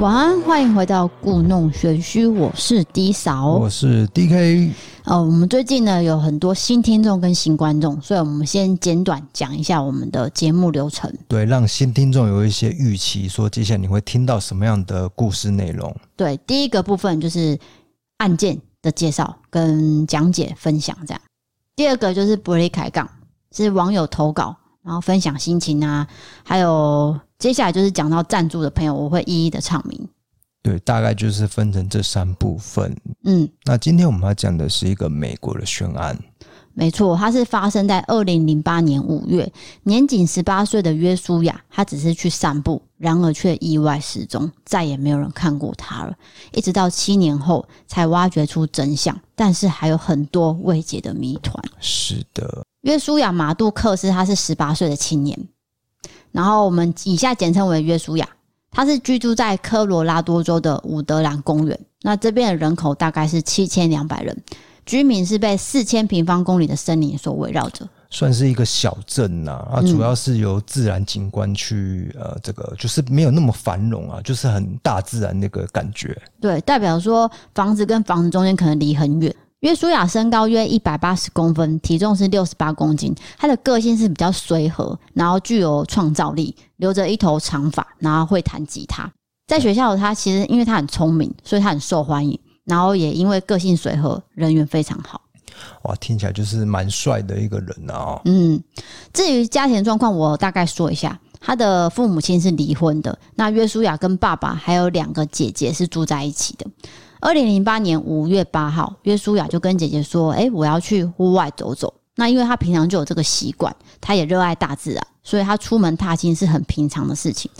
晚安，欢迎回到故弄玄虚，我是 D 嫂，我是 DK。呃，我们最近呢有很多新听众跟新观众，所以我们先简短讲一下我们的节目流程，对，让新听众有一些预期，说接下来你会听到什么样的故事内容。对，第一个部分就是案件的介绍跟讲解分享这样，第二个就是不离开杠，是网友投稿，然后分享心情啊，还有。接下来就是讲到赞助的朋友，我会一一的唱名。对，大概就是分成这三部分。嗯，那今天我们要讲的是一个美国的悬案。没错，它是发生在二零零八年五月，年仅十八岁的约书亚，他只是去散步，然而却意外失踪，再也没有人看过他了。一直到七年后才挖掘出真相，但是还有很多未解的谜团。是的，约书亚马杜克斯，他是十八岁的青年。然后我们以下简称为约书亚，他是居住在科罗拉多州的伍德兰公园。那这边的人口大概是七千两百人，居民是被四千平方公里的森林所围绕着，算是一个小镇呐。啊，主要是由自然景观去、嗯、呃，这个就是没有那么繁荣啊，就是很大自然那个感觉。对，代表说房子跟房子中间可能离很远。约书亚身高约一百八十公分，体重是六十八公斤。他的个性是比较随和，然后具有创造力，留着一头长发，然后会弹吉他。在学校，他其实因为他很聪明，所以他很受欢迎。然后也因为个性随和，人缘非常好。哇，听起来就是蛮帅的一个人啊！嗯，至于家庭状况，我大概说一下。他的父母亲是离婚的，那约书亚跟爸爸还有两个姐姐是住在一起的。二零零八年五月八号，约书亚就跟姐姐说：“诶，我要去户外走走。”那因为他平常就有这个习惯，他也热爱大自然，所以他出门踏青是很平常的事情。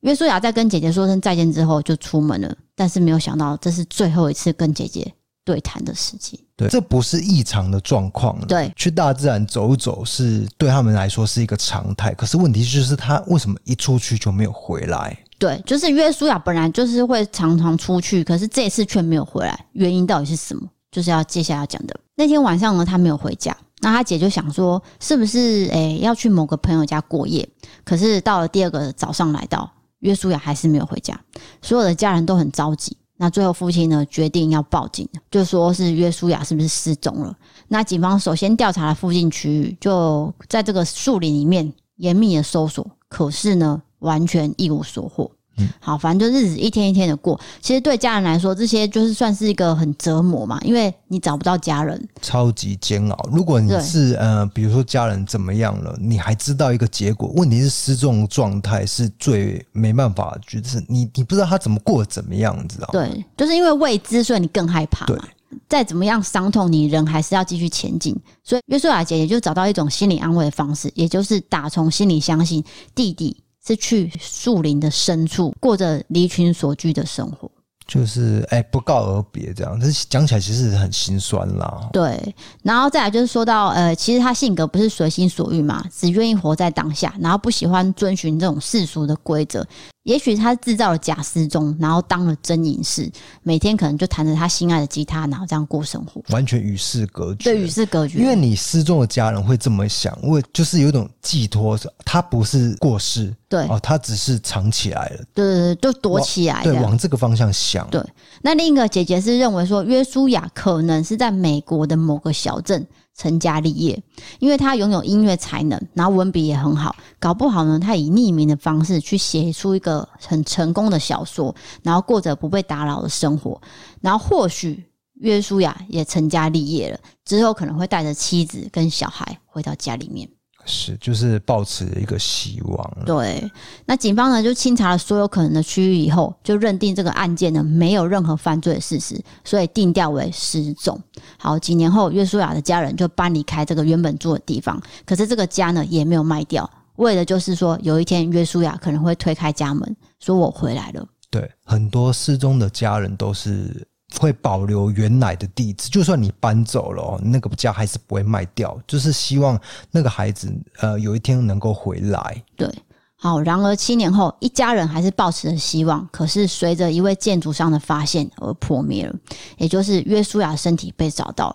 约书亚在跟姐姐说声再见之后就出门了，但是没有想到这是最后一次跟姐姐对谈的时机。对，这不是异常的状况。对，去大自然走走是对他们来说是一个常态。可是问题就是他为什么一出去就没有回来？对，就是约书亚本来就是会常常出去，可是这次却没有回来，原因到底是什么？就是要接下来要讲的。那天晚上呢，他没有回家，那他姐就想说，是不是诶要去某个朋友家过夜？可是到了第二个早上来到，约书亚还是没有回家，所有的家人都很着急。那最后父亲呢决定要报警，就说是约书亚是不是失踪了？那警方首先调查了附近区域，就在这个树林里面严密的搜索，可是呢。完全一无所获。嗯，好，反正就日子一天一天的过。其实对家人来说，这些就是算是一个很折磨嘛，因为你找不到家人，超级煎熬。如果你是呃，比如说家人怎么样了，你还知道一个结果。问题是失重状态是最没办法，就是你你不知道他怎么过怎么样，知道吗？对，就是因为未知，所以你更害怕嘛。再怎么样伤痛，你人还是要继续前进。所以约书亚姐姐就找到一种心理安慰的方式，也就是打从心里相信弟弟。是去树林的深处，过着离群所居的生活，就是哎、欸，不告而别这样。这讲起来其实很心酸啦。对，然后再来就是说到，呃，其实他性格不是随心所欲嘛，只愿意活在当下，然后不喜欢遵循这种世俗的规则。也许他制造了假失踪，然后当了真隐士，每天可能就弹着他心爱的吉他，然后这样过生活，完全与世隔绝。对，与世隔绝。因为你失踪的家人会这么想，因为就是有一种寄托，他不是过世，对哦，他只是藏起来了，对对对，就躲起来，对，往这个方向想。对，那另一个姐姐是认为说，约书亚可能是在美国的某个小镇。成家立业，因为他拥有音乐才能，然后文笔也很好，搞不好呢，他以匿名的方式去写出一个很成功的小说，然后过着不被打扰的生活，然后或许约书亚也成家立业了，之后可能会带着妻子跟小孩回到家里面。是，就是抱持一个希望。对，那警方呢就清查了所有可能的区域以后，就认定这个案件呢没有任何犯罪的事实，所以定调为失踪。好，几年后，约书亚的家人就搬离开这个原本住的地方，可是这个家呢也没有卖掉，为的就是说有一天约书亚可能会推开家门，说我回来了。对，很多失踪的家人都是。会保留原来的地址，就算你搬走了，那个家还是不会卖掉。就是希望那个孩子，呃，有一天能够回来。对，好。然而七年后，一家人还是抱持着希望，可是随着一位建筑商的发现而破灭了。也就是约书亚身体被找到，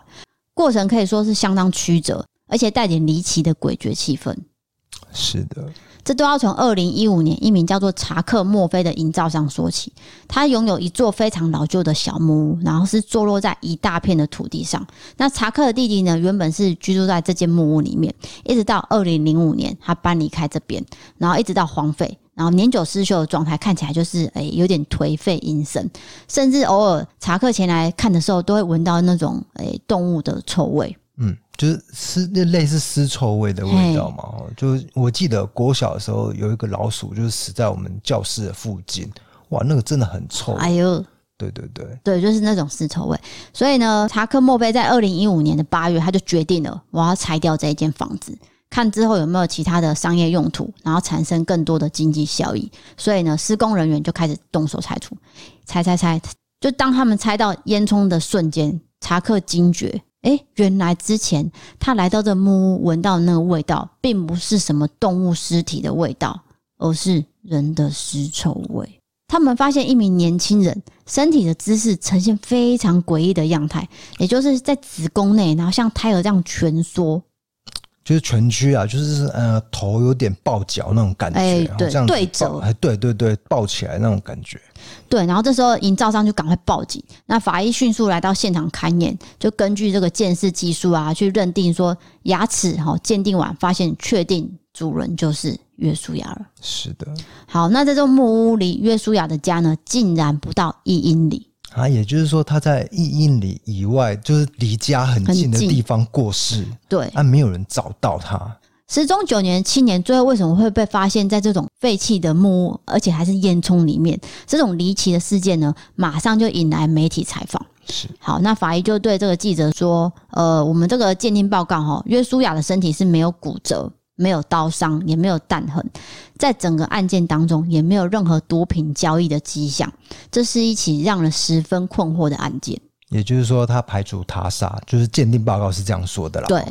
过程可以说是相当曲折，而且带点离奇的诡谲气氛。是的。这都要从二零一五年一名叫做查克·墨菲的营造商说起。他拥有一座非常老旧的小木屋，然后是坐落在一大片的土地上。那查克的弟弟呢，原本是居住在这间木屋里面，一直到二零零五年他搬离开这边，然后一直到荒废，然后年久失修的状态，看起来就是诶、有点颓废阴森，甚至偶尔查克前来看的时候，都会闻到那种诶、动物的臭味。嗯。就是尸，那类似尸臭味的味道嘛。就我记得国小的时候有一个老鼠，就是死在我们教室的附近。哇，那个真的很臭。哎呦，对对对，对，就是那种尸臭味。所以呢，查克·莫菲在二零一五年的八月，他就决定了，我要拆掉这一间房子，看之后有没有其他的商业用途，然后产生更多的经济效益。所以呢，施工人员就开始动手拆除，拆拆拆。就当他们拆到烟囱的瞬间，查克惊觉。哎，原来之前他来到这木屋，闻到那个味道，并不是什么动物尸体的味道，而是人的尸臭味。他们发现一名年轻人身体的姿势呈现非常诡异的样态，也就是在子宫内，然后像胎儿这样蜷缩。就是蜷曲啊，就是呃头有点抱脚那种感觉，哎，对，这样对折，哎，对对对，抱起来那种感觉。对，然后这时候营造商就赶快报警，那法医迅速来到现场勘验，就根据这个鉴识技术啊，去认定说牙齿哈鉴定完，发现确定主人就是约书亚了。是的。好，那在这座木屋里约书亚的家呢，竟然不到一英里。啊，也就是说，他在一英里以外，就是离家很近的地方过世。对，但没有人找到他。失踪九年七年，最后为什么会被发现在这种废弃的木屋，而且还是烟囱里面？这种离奇的事件呢，马上就引来媒体采访。是，好，那法医就对这个记者说：“呃，我们这个鉴定报告哈，约书亚的身体是没有骨折。”没有刀伤，也没有弹痕，在整个案件当中也没有任何毒品交易的迹象。这是一起让人十分困惑的案件。也就是说，他排除他杀，就是鉴定报告是这样说的啦。对，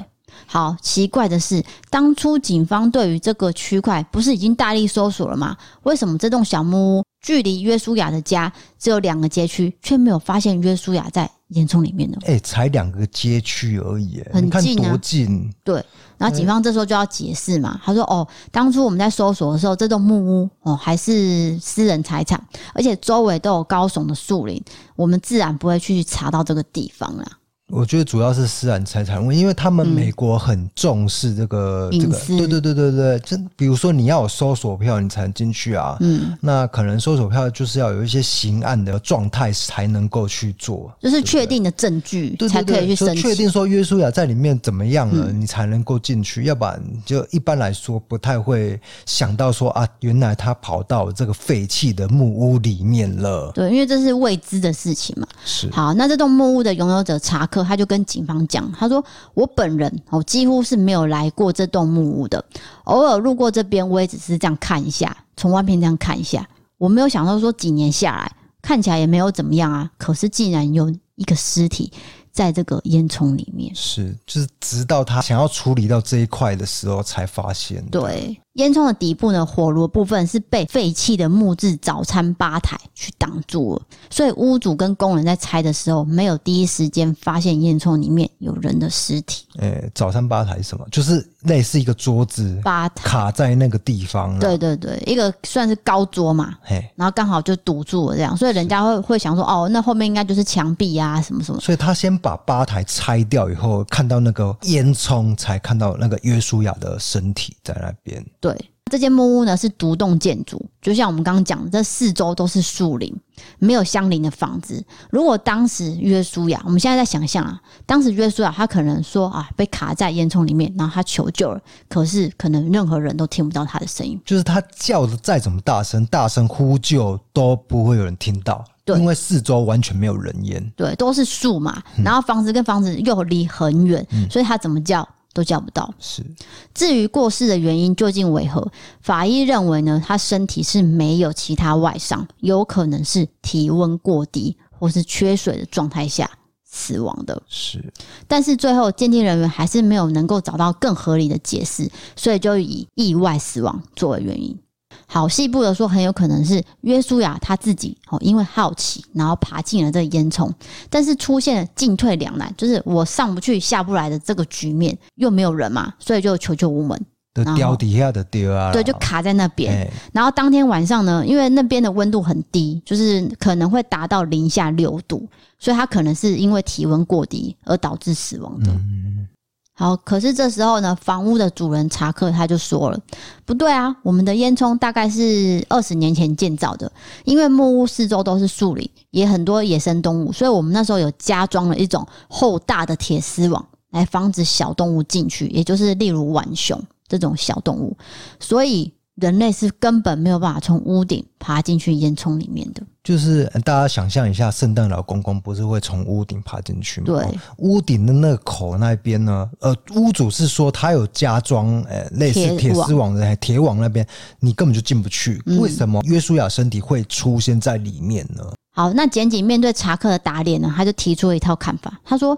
好奇怪的是，当初警方对于这个区块不是已经大力搜索了吗？为什么这栋小木屋距离约书亚的家只有两个街区，却没有发现约书亚在烟囱里面的？哎、欸，才两个街区而已，很近啊，多近？对。然后警方这时候就要解释嘛，他说：“哦，当初我们在搜索的时候，这栋木屋哦还是私人财产，而且周围都有高耸的树林，我们自然不会去查到这个地方啦。”我觉得主要是私人财产问题，因为他们美国很重视这个、嗯、这个，对对对对对，就比如说你要有搜索票，你才能进去啊。嗯，那可能搜索票就是要有一些刑案的状态才能够去做，就是确定的证据才可以去申请。确定说约书亚在里面怎么样了，嗯、你才能够进去，要不然就一般来说不太会想到说啊，原来他跑到这个废弃的木屋里面了。对，因为这是未知的事情嘛。是。好，那这栋木屋的拥有者查克。他就跟警方讲，他说：“我本人哦，几乎是没有来过这栋木屋的，偶尔路过这边，我也只是这样看一下，从外面这样看一下。我没有想到说几年下来，看起来也没有怎么样啊。可是竟然有一个尸体。”在这个烟囱里面，是就是直到他想要处理到这一块的时候，才发现。对，烟囱的底部呢，火炉部分是被废弃的木质早餐吧台去挡住了，所以屋主跟工人在拆的时候，没有第一时间发现烟囱里面有人的尸体。诶、欸，早餐吧台是什么？就是类似一个桌子吧台卡在那个地方。对对对，一个算是高桌嘛，嘿，然后刚好就堵住了这样，所以人家会会想说，哦，那后面应该就是墙壁啊，什么什么。所以他先。把吧台拆掉以后，看到那个烟囱，才看到那个约书亚的身体在那边。对，这间木屋呢是独栋建筑，就像我们刚刚讲的，这四周都是树林，没有相邻的房子。如果当时约书亚，我们现在在想象啊，当时约书亚他可能说啊，被卡在烟囱里面，然后他求救了，可是可能任何人都听不到他的声音，就是他叫的再怎么大声，大声呼救都不会有人听到。因为四周完全没有人烟，对，都是树嘛，然后房子跟房子又离很远，嗯，所以他怎么叫都叫不到。是，至于过世的原因究竟为何，法医认为呢？他身体是没有其他外伤，有可能是体温过低或是缺水的状态下死亡的。是，但是最后鉴定人员还是没有能够找到更合理的解释，所以就以意外死亡作为原因。好，细部的说，很有可能是约书亚他自己哦，因为好奇，然后爬进了这个烟囱，但是出现了进退两难，就是我上不去下不来的这个局面，又没有人嘛，所以就求救无门，的掉底下的掉啊，对，就卡在那边。然后当天晚上呢，因为那边的温度很低，就是可能会达到零下六度，所以他可能是因为体温过低而导致死亡的。嗯、好，可是这时候呢，房屋的主人查克他就说了，不对啊，我们的烟囱大概是二十年前建造的，因为木屋四周都是树林，也很多野生动物，所以我们那时候有加装了一种厚大的铁丝网来防止小动物进去，也就是例如浣熊。这种小动物，所以人类是根本没有办法从屋顶爬进去烟囱里面的。就是大家想象一下，圣诞老公公不是会从屋顶爬进去吗？对，屋顶的那个口那边呢？呃，屋主是说他有加装，呃，类似铁丝网的铁网那边，你根本就进不去。嗯。为什么约书亚身体会出现在里面呢？好，那检警面对查克的打脸呢，他就提出了一套看法。他说：“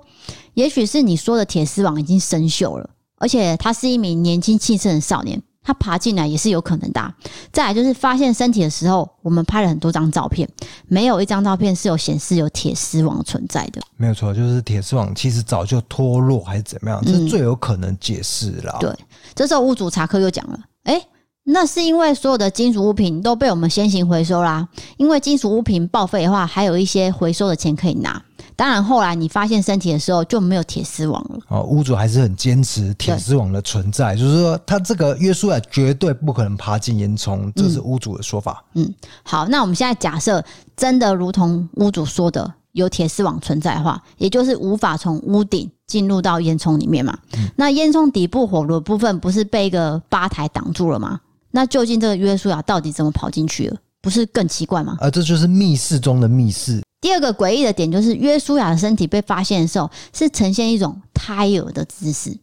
也许是你说的铁丝网已经生锈了。”而且他是一名年轻气盛的少年，他爬进来也是有可能的啊。再来就是发现身体的时候，我们拍了很多张照片，没有一张照片是有显示有铁丝网存在的。没有错，就是铁丝网其实早就脱落还是怎么样，这是最有可能解释了。对，这时候屋主查克又讲了，诶，那是因为所有的金属物品都被我们先行回收啦，因为金属物品报废的话，还有一些回收的钱可以拿。当然，后来你发现身体的时候就没有铁丝网了。哦，屋主还是很坚持铁丝网的存在，就是说他这个约束啊绝对不可能爬进烟囱，这是屋主的说法。嗯，好，那我们现在假设真的如同屋主说的有铁丝网存在的话，也就是无法从屋顶进入到烟囱里面嘛。嗯、那烟囱底部火炉的部分不是被一个吧台挡住了吗？那究竟这个约书亚到底怎么跑进去了？不是更奇怪吗？啊，这就是密室中的密室。第二个诡异的点就是，约书亚的身体被发现的时候是呈现一种胎儿的姿势，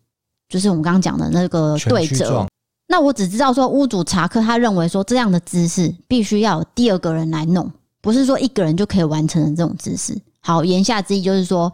就是我们刚刚讲的那个对折。那我只知道说，屋主查克他认为说，这样的姿势必须要有第二个人来弄，不是说一个人就可以完成的这种姿势。好，言下之意就是说，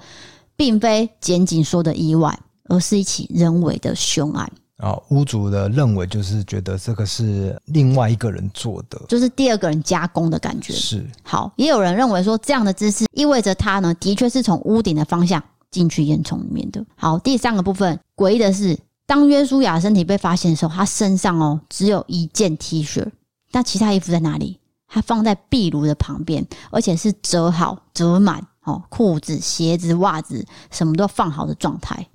并非检警说的意外，而是一起人为的凶案。啊，屋主的认为就是觉得这个是另外一个人做的，就是第二个人加工的感觉。是。好，也有人认为说，这样的姿势意味着他呢，的确是从屋顶的方向进去烟囱里面的。好，第三个部分诡异的是，当约书亚身体被发现的时候，他身上哦只有一件 T 恤，那其他衣服在哪里？他放在壁炉的旁边，而且是折好、折满哦，裤子、鞋子、袜子什么都放好的状态。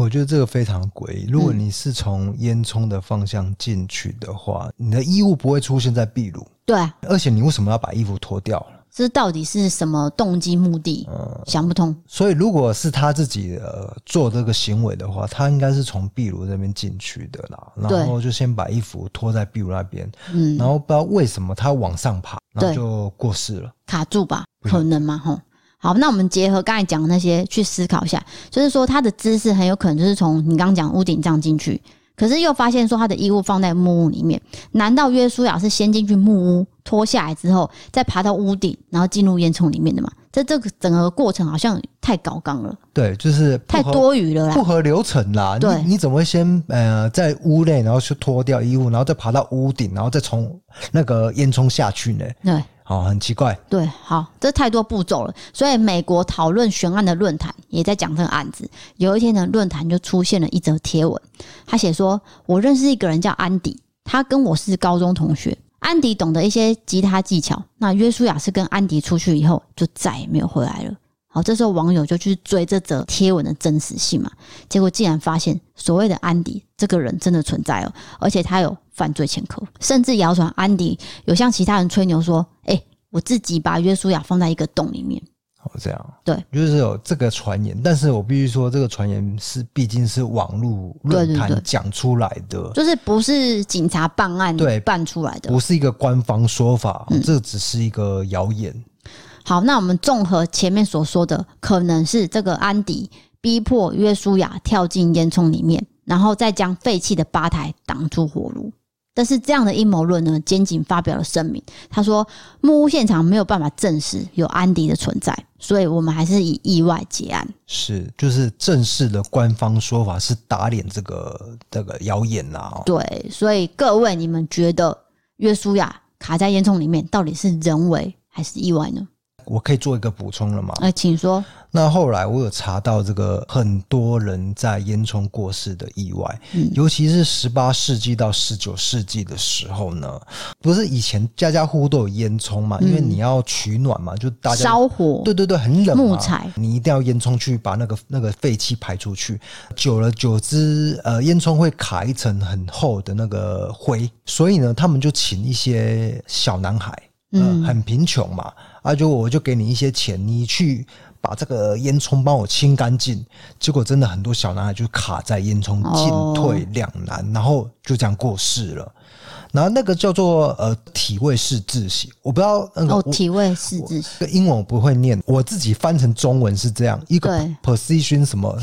我觉得这个非常诡异。如果你是从烟囱的方向进去的话，嗯，你的衣物不会出现在壁炉。对，而且你为什么要把衣服脱掉了？这到底是什么动机目的？嗯，想不通。所以，如果是他自己呃做这个行为的话，他应该是从壁炉那边进去的啦。然后就先把衣服脱在壁炉那边，嗯，然后不知道为什么他往上爬，然后就过世了，卡住吧？可能吗？吼。好，那我们结合刚才讲的那些去思考一下，就是说他的姿势很有可能就是从你刚刚讲屋顶这样进去，可是又发现说他的衣物放在木屋里面，难道约书亚是先进去木屋脱下来之后，再爬到屋顶，然后进入烟囱里面的吗？这这个整个过程好像太高纲了，对，就是太多余了啦，不合流程啦。对，你怎么会先呃在屋内，然后去脱掉衣物，然后再爬到屋顶，然后再从那个烟囱下去呢？对。哦，很奇怪。对，好，这太多步骤了。所以美国讨论悬案的论坛也在讲这个案子。有一天呢，论坛就出现了一则贴文，他写说：“我认识一个人叫安迪，他跟我是高中同学。安迪懂得一些吉他技巧。那约书亚是跟安迪出去以后，就再也没有回来了。”好，这时候网友就去追这则贴文的真实性嘛，结果竟然发现所谓的安迪这个人真的存在哦，而且他有犯罪前科，甚至谣传安迪有向其他人吹牛说：“诶，我自己把约书亚放在一个洞里面。”哦，这样对，就是有这个传言，但是我必须说，这个传言是毕竟是网络论坛讲出来的，就是不是警察办案对办出来的，不是一个官方说法，嗯，这只是一个谣言。好，那我们综合前面所说的，可能是这个安迪逼迫约书亚跳进烟囱里面，然后再将废弃的吧台挡住火炉。但是这样的阴谋论呢，检警发表了声明，他说木屋现场没有办法证实有安迪的存在，所以我们还是以意外结案。是，就是正式的官方说法是打脸这个这个谣言呐、啊。对，所以各位，你们觉得约书亚卡在烟囱里面，到底是人为还是意外呢？我可以做一个补充了吗？哎，请说。那后来我有查到这个很多人在烟囱过世的意外，嗯、尤其是十八世纪到十九世纪的时候呢，不是以前家家户户都有烟囱嘛？嗯、因为你要取暖嘛，就大家烧火，对对对，很冷嘛，木材，你一定要烟囱去把那个那个废气排出去。久了久之，呃，烟囱会卡一层很厚的那个灰，所以呢，他们就请一些小男孩，嗯、呃，很贫穷嘛，啊，就我就给你一些钱，你去。把这个烟囱帮我清干净，结果真的很多小男孩就卡在烟囱进退两难，哦、然后就这样过世了。然后那个叫做呃体位式窒息，我不知道那个哦体位式窒息，这个英文我不会念，我自己翻成中文是这样一个 position 什么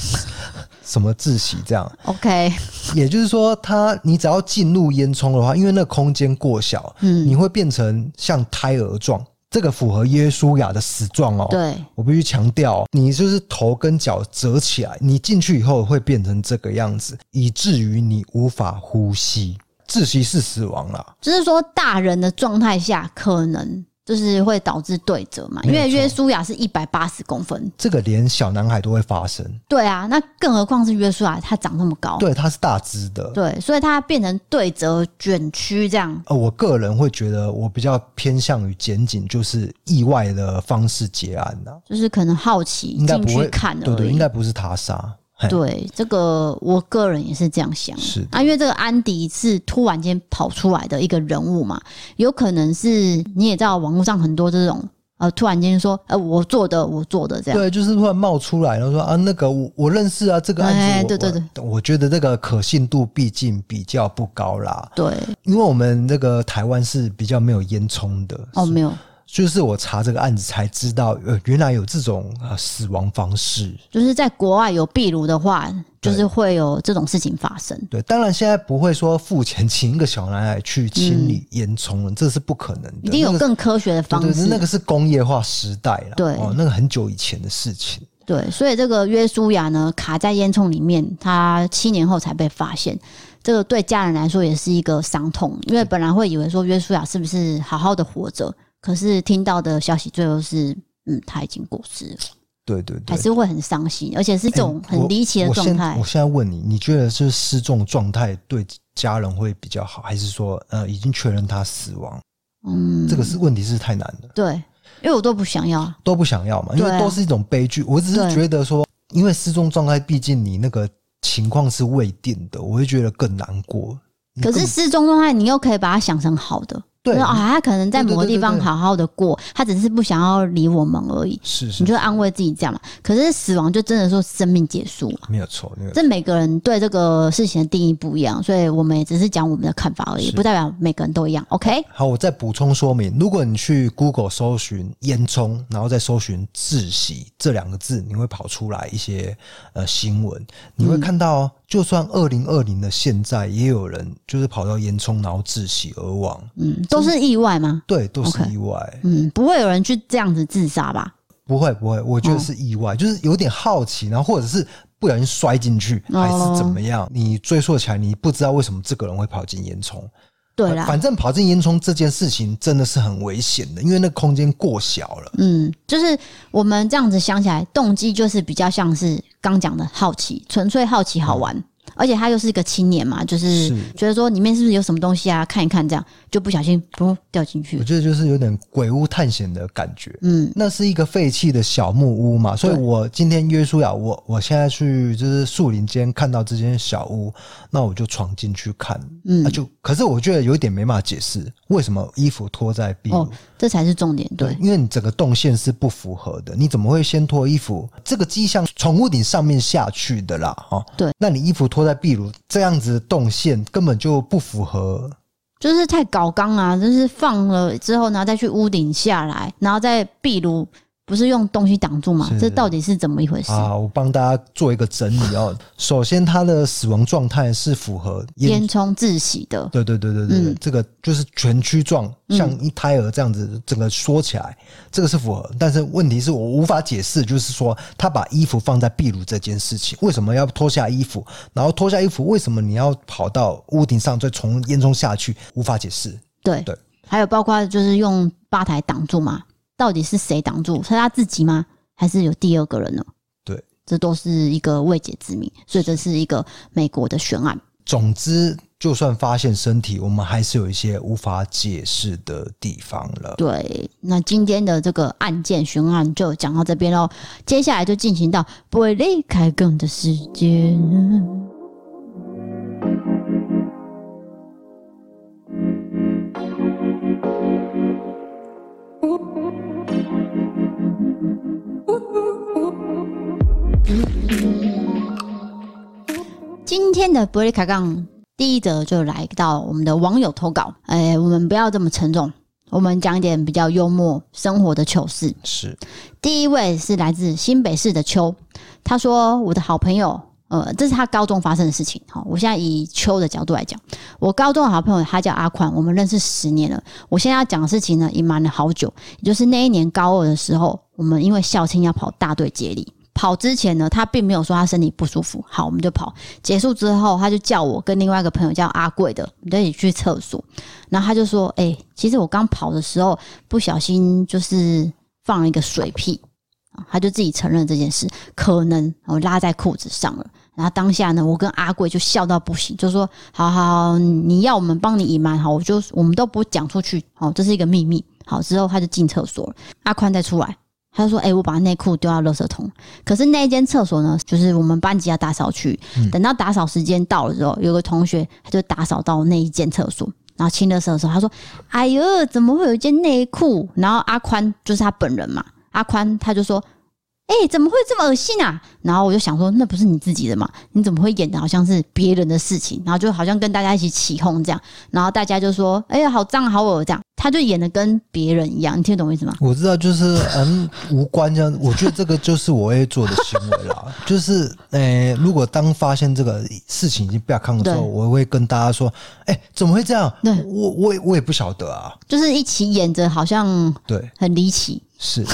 什么窒息这样。OK，也就是说，它你只要进入烟囱的话，因为那个空间过小，嗯，你会变成像胎儿状。这个符合耶稣雅的死状哦。对，我必须强调，你就是头跟脚折起来，你进去以后会变成这个样子，以至于你无法呼吸，窒息是死亡了。就是说，大人的状态下可能。就是会导致对折嘛，因为约书亚是一百八十公分，这个连小男孩都会发生。对啊，那更何况是约书亚，他长那么高，对，他是大只的，对，所以他变成对折卷曲这样。呃，我个人会觉得，我比较偏向于检警，就是意外的方式结案呐，就是可能好奇进去看而已，对对，应该不是他杀。对，这个我个人也是这样想。是啊，因为这个安迪是突然间跑出来的一个人物嘛，有可能是你也知道，网络上很多这种呃，突然间说呃，我做的，我做的这样。对，就是突然冒出来，然后说啊，那个我我认识啊，这个案子对对对，我，我觉得这个可信度毕竟比较不高啦。对，因为我们这个台湾是比较没有烟囱的。哦，没有。就是我查这个案子才知道，呃，原来有这种呃死亡方式。就是在国外有壁炉的话，就是会有这种事情发生。对，当然现在不会说付钱请一个小男孩去清理烟囱了，嗯、这是不可能的。一定有更科学的方式。那个是工业化时代了。对，哦，那个很久以前的事情。对，所以这个约书亚呢，卡在烟囱里面，他七年后才被发现。这个对家人来说也是一个伤痛，因为本来会以为说约书亚是不是好好的活着。可是听到的消息最后是，嗯，他已经过世了。对对对，还是会很伤心，而且是这种很离奇的状态。欸，我现在问你，你觉得是失踪状态对家人会比较好，还是说，呃，已经确认他死亡？嗯，这个是问题是太难了。对，因为我都不想要，都不想要嘛，因为都是一种悲剧。我只是觉得说，因为失踪状态，毕竟你那个情况是未定的，我会觉得更难过。可是失踪状态，你又可以把它想成好的。对啊，他可能在某个地方好好的过，他只是不想要理我们而已。是，是，你就安慰自己这样嘛。可是死亡就真的说生命结束了，没有错。这每个人对这个事情的定义不一样，所以我们也只是讲我们的看法而已，不代表每个人都一样。OK，好，我再补充说明：如果你去 Google 搜寻烟囱，然后再搜寻窒息这两个字，你会跑出来一些呃新闻，你会看到。嗯就算二零二零的现在，也有人就是跑到烟囱然后窒息而亡。嗯，都是意外吗？对，都是意外。Okay. 嗯，不会有人去这样子自杀吧？不会，不会。我觉得是意外，哦、就是有点好奇，然后或者是不小心摔进去，还是怎么样？哦、你追溯起来，你不知道为什么这个人会跑进烟囱。对啦，反正跑进烟囱这件事情真的是很危险的，因为那空间过小了。嗯，就是我们这样子想起来，动机就是比较像是刚讲的好奇，纯粹好奇好玩。嗯而且他又是一个青年嘛，就是觉得说里面是不是有什么东西啊？看一看，这样就不小心不掉进去。我觉得就是有点鬼屋探险的感觉。嗯，那是一个废弃的小木屋嘛，所以我今天约书亚，我我现在去就是树林间看到这间小屋，那我就闯进去看。嗯，那就可是我觉得有一点没办法解释，为什么衣服脱在壁炉？哦，这才是重点。对，因为你整个动线是不符合的，你怎么会先脱衣服？这个迹象从屋顶上面下去的啦，哈。对，那你衣服脱在壁炉这样子动线根本就不符合，就是太搞纲啊！就是放了之后，然后再去屋顶下来，然后再壁炉。不是用东西挡住吗？这到底是怎么一回事啊？我帮大家做一个整理哦。首先，他的死亡状态是符合烟囱窒息的。对对对对对，这个就是蜷曲状，像一胎儿这样子，整个缩起来，这个是符合。但是问题是我无法解释，就是说他把衣服放在壁炉这件事情，为什么要脱下衣服？然后脱下衣服，为什么你要跑到屋顶上再从烟囱下去？无法解释。对对，还有包括就是用吧台挡住嘛。到底是谁挡住？是他自己吗？还是有第二个人呢？对，这都是一个未解之谜，所以这是一个美国的悬案。总之，就算发现身体，我们还是有一些无法解释的地方了。对，那今天的这个案件悬案就讲到这边喽，接下来就进行到不会离开更的时间。天的伯利卡杠第一则就来到我们的网友投稿，哎，我们不要这么沉重，我们讲一点比较幽默生活的糗事。是，第一位是来自新北市的秋，他说我的好朋友，呃，这是他高中发生的事情。好，我现在以秋的角度来讲，我高中的好朋友他叫阿宽，我们认识十年了。我现在要讲的事情呢，隐瞒了好久，也就是那一年高二的时候，我们因为校庆要跑大队接力。跑之前呢，他并没有说他身体不舒服。好，我们就跑。结束之后，他就叫我跟另外一个朋友叫阿贵的，我们一起去厕所。然后他就说：“哎、其实我刚跑的时候不小心就是放了一个水屁。”他就自己承认这件事，可能我拉在裤子上了。然后当下呢，我跟阿贵就笑到不行，就说：“好好，你要我们帮你隐瞒好，我就我们都不讲出去。好，这是一个秘密。”好，之后他就进厕所了。阿宽再出来。他就说：“哎、欸，我把内裤丢到垃圾桶。可是那一间厕所呢，就是我们班级要打扫去。等到打扫时间到了之后，有个同学他就打扫到那一间厕所，然后清垃圾的时候，他说：‘哎呦，怎么会有一件内裤？’然后阿宽就是他本人嘛，阿宽他就说。”哎、欸，怎么会这么恶心啊？然后我就想说，那不是你自己的嘛？你怎么会演的好像是别人的事情？然后就好像跟大家一起起哄这样，然后大家就说：“哎呀，好脏，好恶这样。”他就演的跟别人一样，你听得懂我意思吗？我知道，就是 嗯，无关这样。我觉得这个就是我会做的行为啦。就是，呃、欸，如果当发现这个事情已经不要看的时候，我会跟大家说：“哎、欸，怎么会这样？”对，我我我也不晓得啊。就是一起演着，好像对，很离奇。是。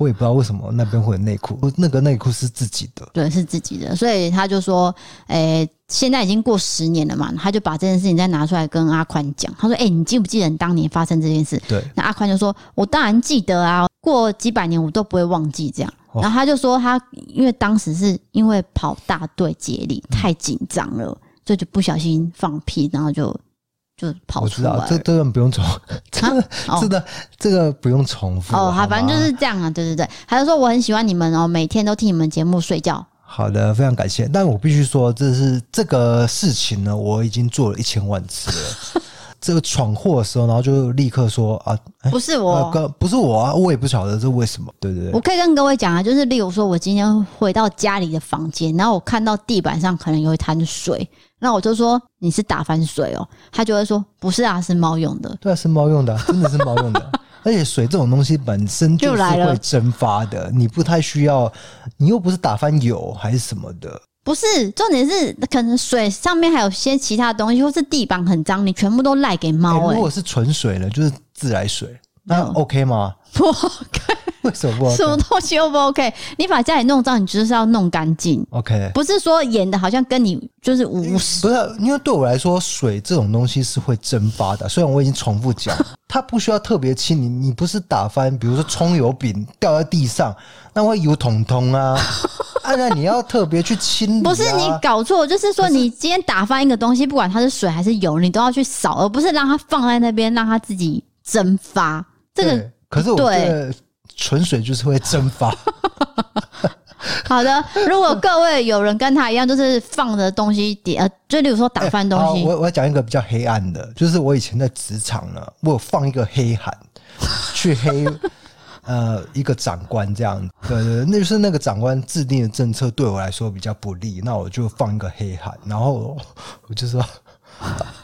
我也不知道为什么那边会有内裤，那个内裤是自己的，对，是自己的，所以他就说，诶、欸，现在已经过十年了嘛，他就把这件事情再拿出来跟阿宽讲，他说，诶、欸，你记不记得你当年发生这件事？对，那阿宽就说，我当然记得啊，过几百年我都不会忘记这样。然后他就说，他因为当时是因为跑大队接力太紧张了，所以就不小心放屁，然后就。就跑出来，我知道，这这个不用重，真的，这个不用重复。哦，好，反正就是这样啊，对对对。他就说我很喜欢你们哦，每天都听你们节目睡觉。好的，非常感谢。但我必须说，这是这个事情呢，我已经做了一千万次了。这个闯祸的时候，然后就立刻说啊，不是我，不是我啊，我也不晓得这为什么，对对，对？我可以跟各位讲啊，就是例如说，我今天回到家里的房间，然后我看到地板上可能有一滩水。那我就说你是打翻水哦，他就会说不是啊，是猫用的。对啊，是猫用的，真的是猫用的。而且水这种东西本身就是会蒸发的，你不太需要，你又不是打翻油还是什么的。不是，重点是可能水上面还有些其他东西，或是地板很脏，你全部都赖给猫、欸。如果是纯水呢，就是自来水，那 OK 吗？不 OK。为什么不 OK？什么东西又不 OK？你把家里弄脏，你就是要弄干净。OK，不是说演的好像跟你就是无视。不是，因为对我来说，水这种东西是会蒸发的。虽然我已经重复讲，它不需要特别清理。你不是打翻，比如说葱油饼掉在地上，那会油桶桶啊。啊，那你要特别去清理啊。不是你搞错，就是说你今天打翻一个东西，不管它是水还是油，你都要去扫，而不是让它放在那边让它自己蒸发。这个可是我觉得。纯水就是会蒸发。好的，如果各位有人跟他一样，就是放的东西点，呃，就例如说打翻东西。欸、我我要讲一个比较黑暗的，就是我以前在职场呢，我有放一个黑函 去黑呃一个长官这样，对对，那就是那个长官制定的政策对我来说比较不利，那我就放一个黑函，然后 我就说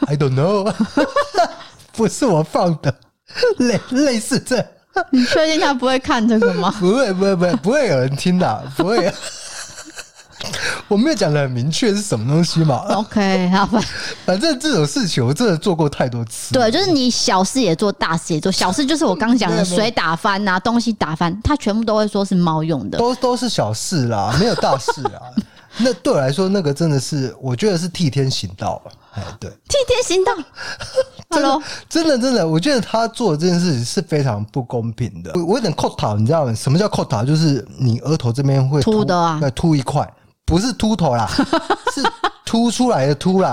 I don't know，不是我放的，类类似这。你确定他不会看这个吗？不会，不会，不会，不会有人听的，不会。我没有讲的很明确是什么东西嘛？OK，好吧。反正这种事情我真的做过太多次。对，就是你小事也做，大事也做。小事就是我刚讲的水打翻啊，东西打翻，他全部都会说是猫用的。都都是小事啦，没有大事啦。那对我来说，那个真的是，我觉得是替天行道了。哎，对，替天行道。真真的真的，我觉得他做的这件事情是非常不公平的。我我有点扣头，你知道吗？什么叫扣头？就是你额头这边会秃的啊，对，秃一块，不是秃头啦，是。凸出来的凸啦，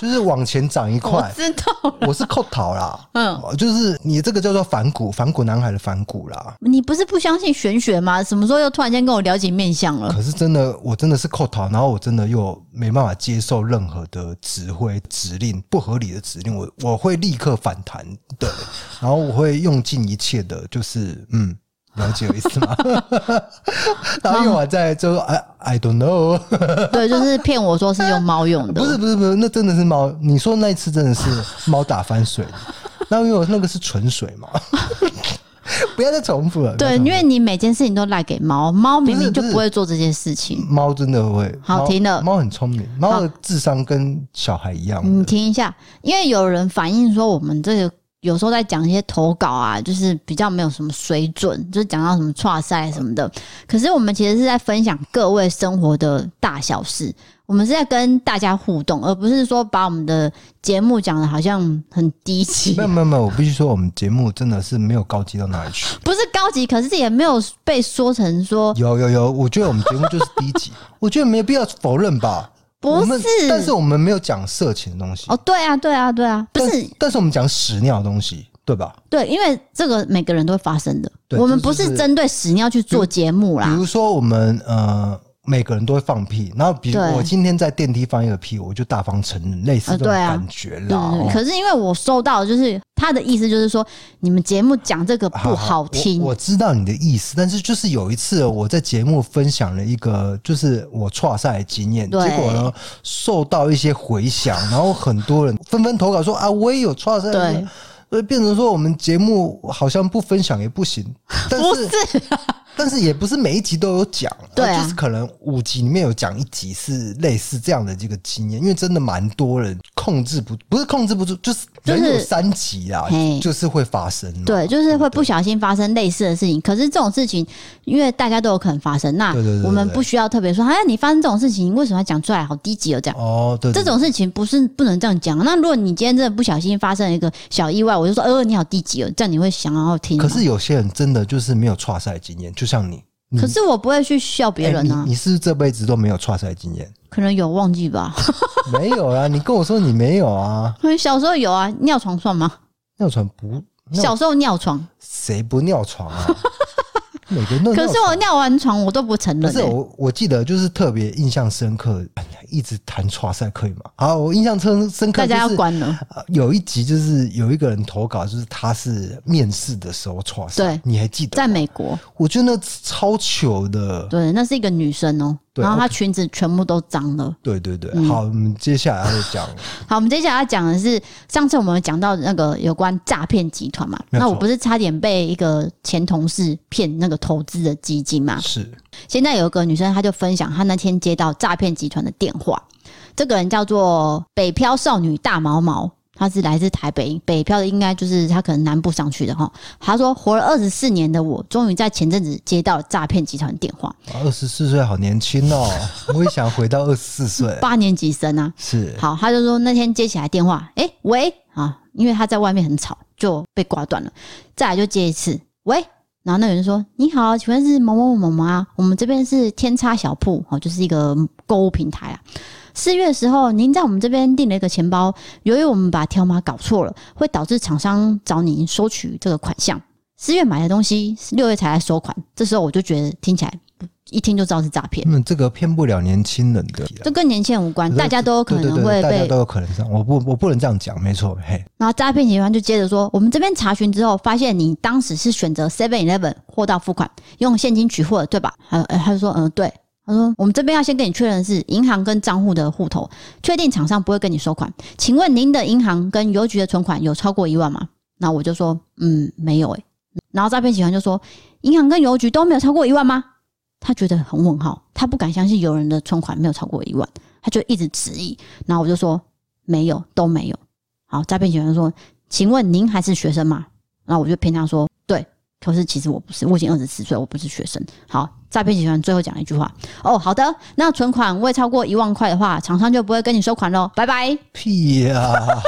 就是往前长一块。我知道，我是扣桃啦。嗯，就是你这个叫做反骨，反骨男孩的反骨啦。你不是不相信玄学吗？什么时候又突然间跟我了解面相了？可是真的，我真的是扣桃，然后我真的又没办法接受任何的指挥、指令，不合理的指令，我我会立刻反弹的，然后我会用尽一切的，就是嗯。了解我意思吗？然后用完再就说 I I don't know。对，就是骗我说是用猫用的。不是不是不是，那真的是猫。你说那一次真的是猫打翻水。那因为我那个是纯水嘛。不要再重复了。对，因为你每件事情都赖给猫，猫明明就不会做这件事情。猫真的会。好，听了。猫很聪明，猫的智商跟小孩一样。你听一下，因为有人反映说我们这个。有时候在讲一些投稿啊，就是比较没有什么水准，就是讲到什么跨赛什么的。可是我们其实是在分享各位生活的大小事，我们是在跟大家互动，而不是说把我们的节目讲的好像很低级。没有没有没有，我必须说我们节目真的是没有高级到哪里去。不是高级，可是也没有被说成说有有有。我觉得我们节目就是低级，我觉得没有必要否认吧。不是，但是我们没有讲色情的东西。哦，对啊，对啊，对啊，不是。但，但是我们讲屎尿的东西，对吧？对，因为这个每个人都会发生的。我们不是针对屎尿去做节目啦。比如说，我们呃。每个人都会放屁，然后比如我今天在电梯放一个屁，我就大方承认，类似这种感觉啦。呃对啊、可是因为我收到，就是他的意思就是说，你们节目讲这个不好听。好好我，我知道你的意思，但是就是有一次我在节目分享了一个，就是我挫赛的经验，结果呢受到一些回响，然后很多人纷纷投稿说啊，我也有挫赛。对，所以变成说我们节目好像不分享也不行。但是。不是但是也不是每一集都有讲，对、啊，就是可能五集里面有讲一集是类似这样的这个经验，因为真的蛮多人控制不，不是控制不住，就是人有三级啊，就是、就是会发生，对，就是会不小心发生类似的事情。可是这种事情，因为大家都有可能发生，那我们不需要特别说，哎，你发生这种事情，为什么要讲出来？好低级哦，这样哦，对，这种事情不是不能这样讲。那如果你今天真的不小心发生一个小意外，我就说，呃，你好低级哦，这样你会想要听。可是有些人真的就是没有挫赛经验，就像你。可是我不会去笑别人啊、欸！你你是不是这辈子都没有踹赛经验？可能有忘记吧？没有啊！你跟我说你没有啊？小时候有啊，尿床算吗？尿床不？小时候尿床，谁不尿床啊？可是我尿完床，我都不承认、欸。可是我我记得就是特别印象深刻，一直谈挫赛可以吗？好，我印象深深刻、就是。大家要关了。有一集就是有一个人投稿，就是他是面试的时候挫赛，对，你还记得？在美国，我觉得那超糗的。对，那是一个女生哦、喔。然后她裙子全部都脏了。对对对，好，我们接下来要讲。好，我们接下来要讲的是上次我们讲到那个有关诈骗集团嘛？那我不是差点被一个前同事骗那个投资的基金嘛？是。现在有一个女生，她就分享她那天接到诈骗集团的电话，这个人叫做北漂少女大毛毛。他是来自台北，北漂的应该就是他可能南部上去的哈。他说，活了二十四年的我，终于在前阵子接到诈骗集团电话。二十四岁好年轻哦，我也想回到二十四岁。八年级生啊，是。好，他就说那天接起来电话，哎、欸，喂啊，因为他在外面很吵，就被挂断了。再来就接一次，喂，然后那个人说：“你好，请问是某某某某吗？我们这边是天差小铺，哦，就是一个购物平台啊。”四月的时候，您在我们这边订了一个钱包，由于我们把条码搞错了，会导致厂商找您收取这个款项。四月买的东西，六月才来收款，这时候我就觉得听起来一听就知道是诈骗。嗯，这个骗不了年轻人的，这跟年轻人无关，大家都有可能会被，大家都有可能这样。我不，我不能这样讲，没错。嘿，然后诈骗集团就接着说，我们这边查询之后，发现你当时是选择 Seven Eleven 货到付款，用现金取货，对吧？呃他就说，嗯，对。他说：“我们这边要先跟你确认是银行跟账户的户头，确定厂商不会跟你收款。请问您的银行跟邮局的存款有超过一万吗？”那我就说：“嗯，没有诶。”然后诈骗集团就说：“银行跟邮局都没有超过一万吗？”他觉得很问号，他不敢相信有人的存款没有超过一万，他就一直质疑。然后我就说：“没有，都没有。”好，诈骗集团说：“请问您还是学生吗？”然后我就骗他说：“。”可是其实我不是，我已经二十四岁，我不是学生。好，诈骗集团最后讲了一句话：哦，好的，那存款未超过一万块的话，厂商就不会跟你收款喽，拜拜。屁呀、啊！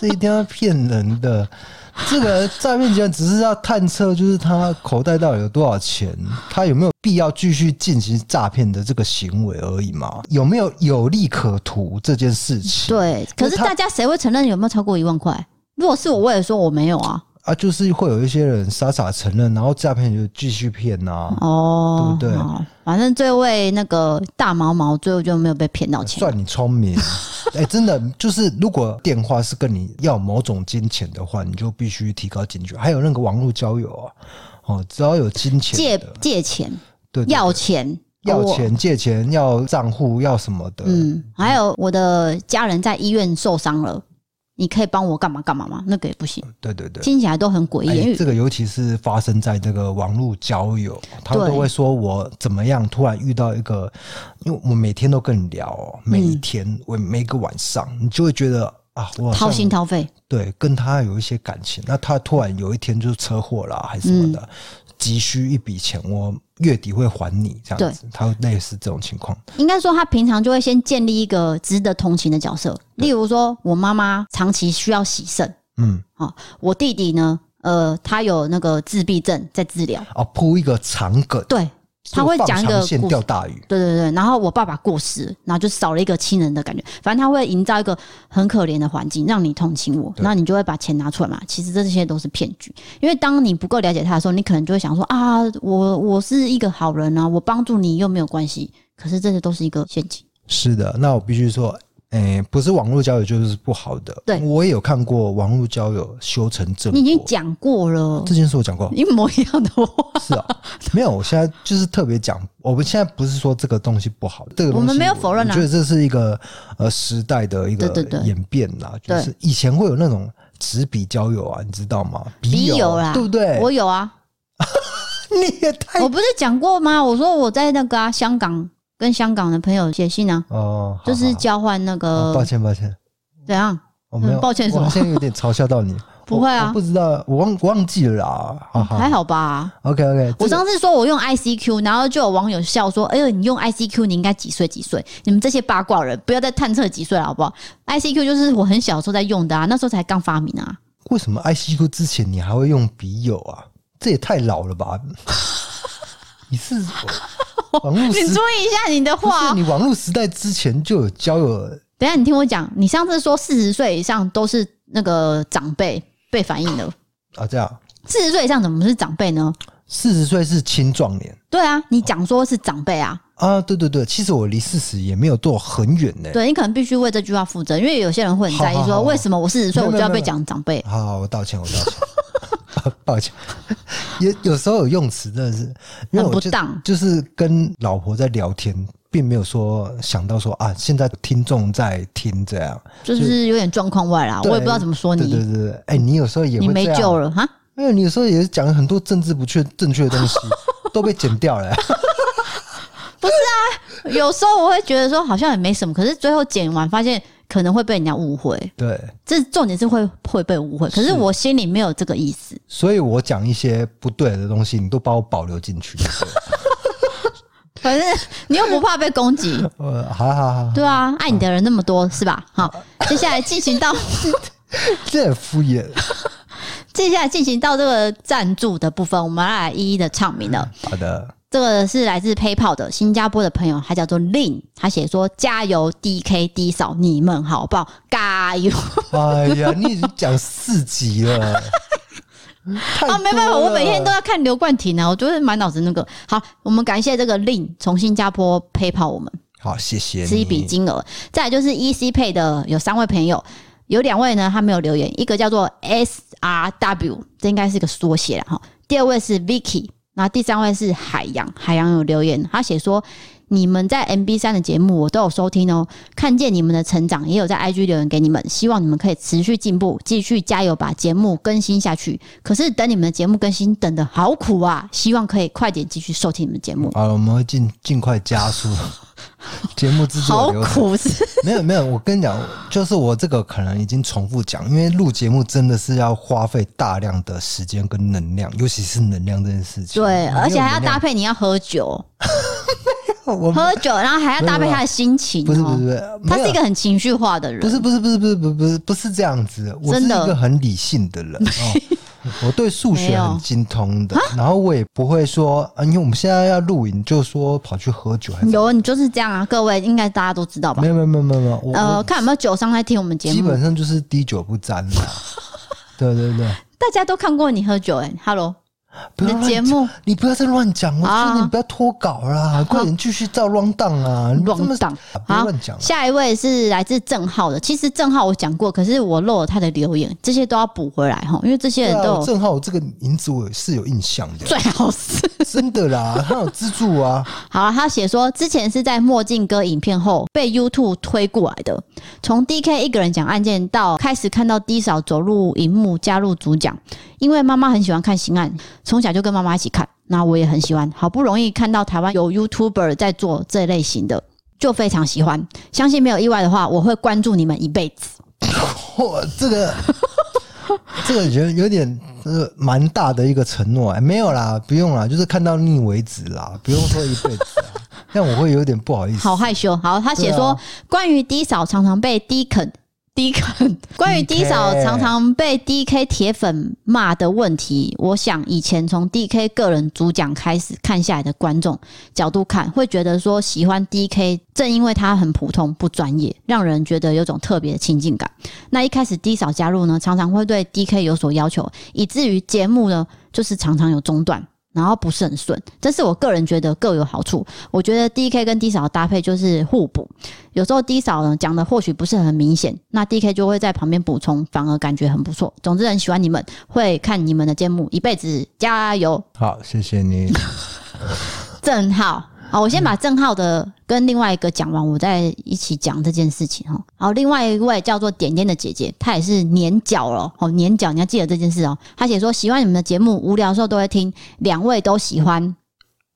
这一定要骗人的。这个诈骗集团只是要探测，就是他口袋到底有多少钱，他有没有必要继续进行诈骗的这个行为而已嘛？有没有有利可图这件事情？对，可是大家谁会承认有没有超过一万块？如果是我，我也说我没有啊。啊，就是会有一些人傻傻承认，然后诈骗就继续骗呐、啊，哦，对不对？反正这位那个大毛毛最后就没有被骗到钱。算你聪明，哎、欸，真的就是，如果电话是跟你要某种金钱的话，你就必须提高警觉。还有那个网络交友啊，哦，只要有金钱借借钱，对，要钱，要钱借钱，要账户，要什么的。嗯，还有我的家人在医院受伤了。你可以帮我干嘛干嘛吗？那个也不行。对对对，听起来都很诡异。欸，这个尤其是发生在这个网络交友，他都会说我怎么样，突然遇到一个，因为我每天都跟你聊，每一天，我每个晚上，你就会觉得啊，我掏心掏肺，对，跟他有一些感情。那他突然有一天就是车祸了，还是什么的。嗯急需一笔钱，我月底会还你，这样子，他会类似这种情况。应该说，他平常就会先建立一个值得同情的角色，例如说，我妈妈长期需要洗肾，嗯，好，我弟弟呢，呃，他有那个自闭症在治疗，哦，铺一个长梗，对。他会讲一个线钓大鱼，对对对，然后我爸爸过世，然后就少了一个亲人的感觉。反正他会营造一个很可怜的环境，让你同情我，那你就会把钱拿出来嘛。其实这些都是骗局，因为当你不够了解他的时候，你可能就会想说啊，我我是一个好人啊，我帮助你又没有关系。可是这些都是一个陷阱。是的，那我必须说。哎、欸，不是网络交友就是不好的。对，我也有看过网络交友修成正果。你已经讲过了，这件事我讲过，一模一样的话。是啊，没有，我现在就是特别讲，我们现在不是说这个东西不好，这个东西我们没有否认啊。我觉得这是一个呃时代的一个演变啦，就是以前会有那种纸笔交友啊，你知道吗？笔友啦，对不对？我有啊，你也太……我不是讲过吗？我说我在那个啊香港。跟香港的朋友写信啊，哦，就是交换那个。哦、抱歉，抱歉。怎样？我没有，抱歉什么？我现在有点嘲笑到你。不会啊，不知道，我忘我忘记了啦。好好还好吧。OK OK。我上次说我用 ICQ，然后就有网友笑说：“哎呦，你用 ICQ，你应该几岁几岁？你们这些八卦人，不要再探测几岁了，好不好？”ICQ 就是我很小的时候在用的啊，那时候才刚发明啊。为什么 ICQ 之前你还会用笔友啊？这也太老了吧！你是？网络，你注意一下你的话。你网络时代之前就有交友。等一下，你听我讲，你上次说四十岁以上都是那个长辈被反映的啊？这样，四十岁以上怎么是长辈呢？四十岁是青壮年。对啊，你讲说是长辈啊？啊，对对对，其实我离四十也没有多很远呢。对，你可能必须为这句话负责，因为有些人会很在意说，为什么我四十岁我就要被讲长辈？好好，我道歉，我道歉。抱歉，也有时候有用词真的是因为我就不当，就是跟老婆在聊天，并没有说想到说啊，现在听众在听这样，就是有点状况外啦，我也不知道怎么说你。对对对，哎、欸，你有时候也会你没救了哈？因为你有时候也是讲了很多政治不确 正确的东西，都被剪掉了。不是啊，有时候我会觉得说好像也没什么，可是最后剪完发现。可能会被人家误会，对，这重点是会会被误会。可是我心里没有这个意思，所以我讲一些不对的东西，你都把我保留进去。反正你又不怕被攻击，呃，好好好，对啊，爱你的人那么多，是吧？好，接下来进行到 这很敷衍。接下来进行到这个赞助的部分，我们要来一一的唱名了。好的。这个是来自 PayPal 的新加坡的朋友，他叫做 Lin，他写说：“加油，DK D 嫂，你们好棒，加油！”哎呀，你已经讲四集了，啊，没办法，我每天都要看刘冠廷啊，我就是满脑子那个。好，我们感谢这个 Lin 从新加坡 PayPal 我们，好，谢谢，是一笔金额。再来就是 EC Pay 的有三位朋友，有两位呢，他没有留言，一个叫做 SRW，这应该是个缩写了哈。第二位是 Vicky。那第三位是海洋，海洋有留言，他写说：“你们在 MB 三的节目我都有收听哦，看见你们的成长，也有在 IG 留言给你们，希望你们可以持续进步，继续加油，把节目更新下去。可是等你们的节目更新，等的好苦啊！希望可以快点继续收听你们节目。好，我们会尽尽快加速。”节目制作流程好苦是 没有没有，我跟你讲，就是我这个可能已经重复讲，因为录节目真的是要花费大量的时间跟能量，尤其是能量这件事情。对，而且还要搭配你要喝酒。我喝酒，然后还要搭配他的心情。不是不是不是，他是一个很情绪化的人。不是不是不是不是不是不是不是这样子，我是一个很理性的人。哦 我对数学很精通的，然后我也不会说啊，因为我们现在要录影，就说跑去喝酒还是。有，你就是这样啊，各位应该大家都知道吧？没有没有没有没有。呃，看有没有酒商在听我们节目。基本上就是滴酒不沾的。对对对。大家都看过你喝酒哎，Hello。你的节目，你不要再乱讲了，啊、你不要脱稿啦，快点继续照 run down 啊不要乱讲。下一位是来自郑浩的，其实郑浩我讲过，可是我漏了他的留言，这些都要补回来哈，因为这些人都郑浩这个名字我是有印象的，最好是真的啦，他有资助啊。好了，他写说之前是在墨镜哥影片后被 YouTube 推过来的，从 DK 一个人讲案件到开始看到 D 扫走入荧幕加入主讲。因为妈妈很喜欢看刑案，从小就跟妈妈一起看，那我也很喜欢。好不容易看到台湾有 YouTuber 在做这类型的，就非常喜欢。相信没有意外的话，我会关注你们一辈子。嚯，这个 这个有有点呃蛮大的一个承诺哎，没有啦，不用啦，就是看到腻为止啦，不用说一辈子啦。这样我会有点不好意思，好害羞。好，他写说、啊、关于低扫常常被低肯。D 肯 关于 D 嫂常常被 DK 铁粉骂的问题，我想以前从 DK 个人主讲开始看下来的观众角度看，会觉得说喜欢 DK，正因为他很普通不专业，让人觉得有种特别的亲近感。那一开始 D 嫂加入呢，常常会对 DK 有所要求，以至于节目呢就是常常有中断。然后不是很顺，这是我个人觉得各有好处。我觉得 D K 跟 D 嫂的搭配就是互补，有时候 D 嫂呢讲的或许不是很明显，那 D K 就会在旁边补充，反而感觉很不错。总之很喜欢你们，会看你们的节目，一辈子加油！好，谢谢你，正好。好，我先把郑浩的跟另外一个讲完，我再一起讲这件事情哈。好，另外一位叫做点点的姐姐，她也是年脚了哦，年脚，你要记得这件事哦。她写说喜欢你们的节目，无聊的时候都会听，两位都喜欢。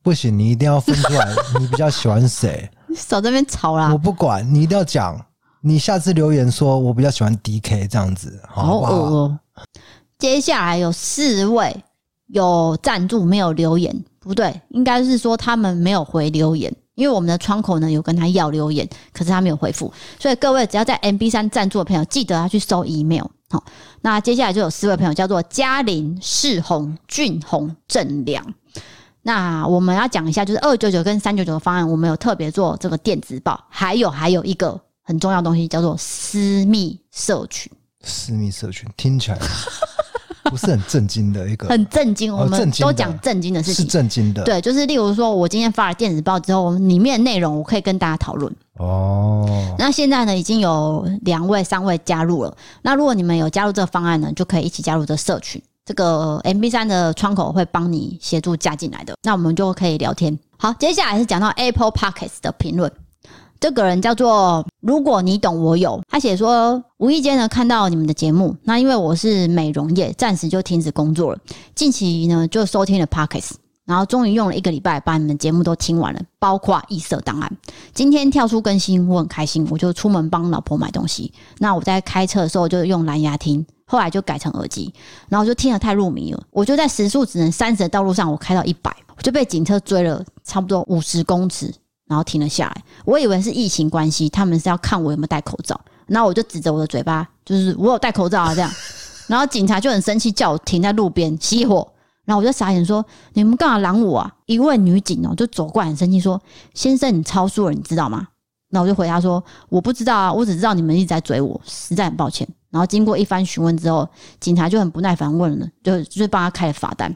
不行，你一定要分出来，你比较喜欢谁？少这边吵啦！我不管，你一定要讲。你下次留言说我比较喜欢 DK 这样子，好不好？哦，接下来有四位有赞助，没有留言。不对，应该是说他们没有回留言，因为我们的窗口呢有跟他要留言，可是他没有回复。所以各位只要在 MB3 赞助的朋友，记得要去收 email。好，那接下来就有四位朋友叫做嘉玲、世宏、俊宏、正良。那我们要讲一下，就是二九九跟三九九的方案，我们有特别做这个电子报，还有还有一个很重要的东西叫做私密社群。私密社群听起来。不是很震惊的一个，很震惊。我们都讲震惊的事情，是震惊的。对，就是例如说，我今天发了电子报之后，我们里面的内容我可以跟大家讨论。哦，那现在呢，已经有两位、三位加入了。那如果你们有加入这个方案呢，就可以一起加入这个社群。这个 MB 三的窗口会帮你协助加进来的，那我们就可以聊天。好，接下来是讲到 Apple Podcasts 的评论。这个人叫做如果你懂我有，他写说无意间呢看到你们的节目，那因为我是美容业，暂时就停止工作了。近期呢就收听了 Podcast，然后终于用了一个礼拜把你们节目都听完了，包括异色档案。今天跳出更新，我很开心，我就出门帮老婆买东西。那我在开车的时候就用蓝牙听，后来就改成耳机，然后就听得太入迷了，我就在时速只能三十的道路上，我开到一百，我就被警车追了差不多五十公尺。然后停了下来，我以为是疫情关系，他们是要看我有没有戴口罩。然后我就指着我的嘴巴，就是我有戴口罩啊，这样。然后警察就很生气，叫我停在路边熄火。然后我就傻眼说：“你们干嘛拦我啊？”一位女警哦，就走过来很生气说：“先生，你超速了，你知道吗？”那我就回答说：“我不知道啊，我只知道你们一直在追我，实在很抱歉。”然后经过一番询问之后，警察就很不耐烦问了，就就是帮他开了罚单。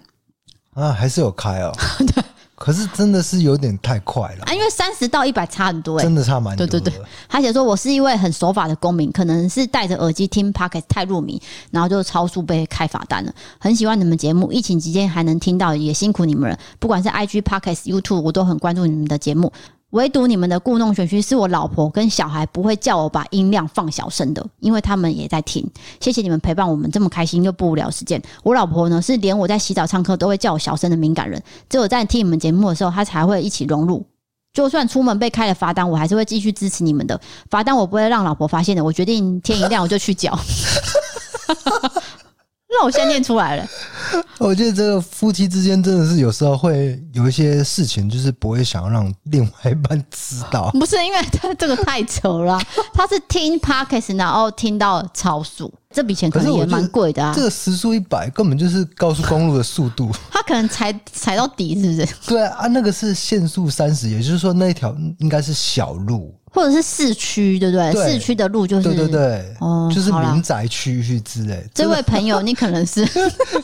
啊，还是有开哦。对。可是真的是有点太快了啊！因为三十到一百差很多，欸，真的差蛮多。对对对，他写说我是一位很守法的公民，可能是戴着耳机听 p o c k e t 太入迷，然后就超速被开罚单了。很喜欢你们节目，疫情期间还能听到，也辛苦你们了。不管是 IG、p o c k e t、YouTube，我都很关注你们的节目。唯独你们的故弄玄虚，是我老婆跟小孩不会叫我把音量放小声的，因为他们也在听。谢谢你们陪伴我们这么开心又不无聊时间。我老婆呢，是连我在洗澡唱歌都会叫我小声的敏感人，只有在听你们节目的时候，她才会一起融入。就算出门被开了罚单，我还是会继续支持你们的。罚单我不会让老婆发现的。我决定天一亮我就去缴。那我先念出来了。我觉得这个夫妻之间真的是有时候会有一些事情，就是不会想要让另外一半知道。不是因为他这个太扯了，他是听 Podcast 然后听到超速，这笔钱可能也蛮贵的啊。这个时速一百根本就是高速公路的速度，他可能踩踩到底是不是？对啊，那个是限速三十，也就是说那一条应该是小路。或者是市区，对不对？对市区的路就是对对对，哦，就是民宅区域之类。这位朋友，你可能是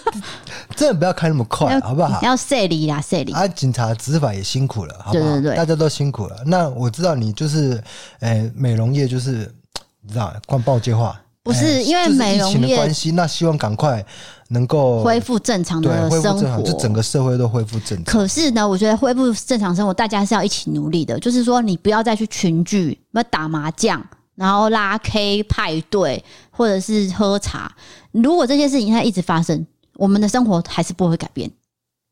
真的不要开那么快，好不好？要设立啦，设立。啊，警察执法也辛苦了，好不好？对对对，大家都辛苦了。那我知道你就是，诶、欸，美容业就是，你知道，关报接话。不是因为美容业的关系，那希望赶快能够恢复正常的生活，就整个社会都恢复正常。可是呢，我觉得恢复正常生活，大家是要一起努力的。就是说，你不要再去群聚，要打麻将，然后拉 K 派对，或者是喝茶。如果这件事情它一直发生，我们的生活还是不会改变。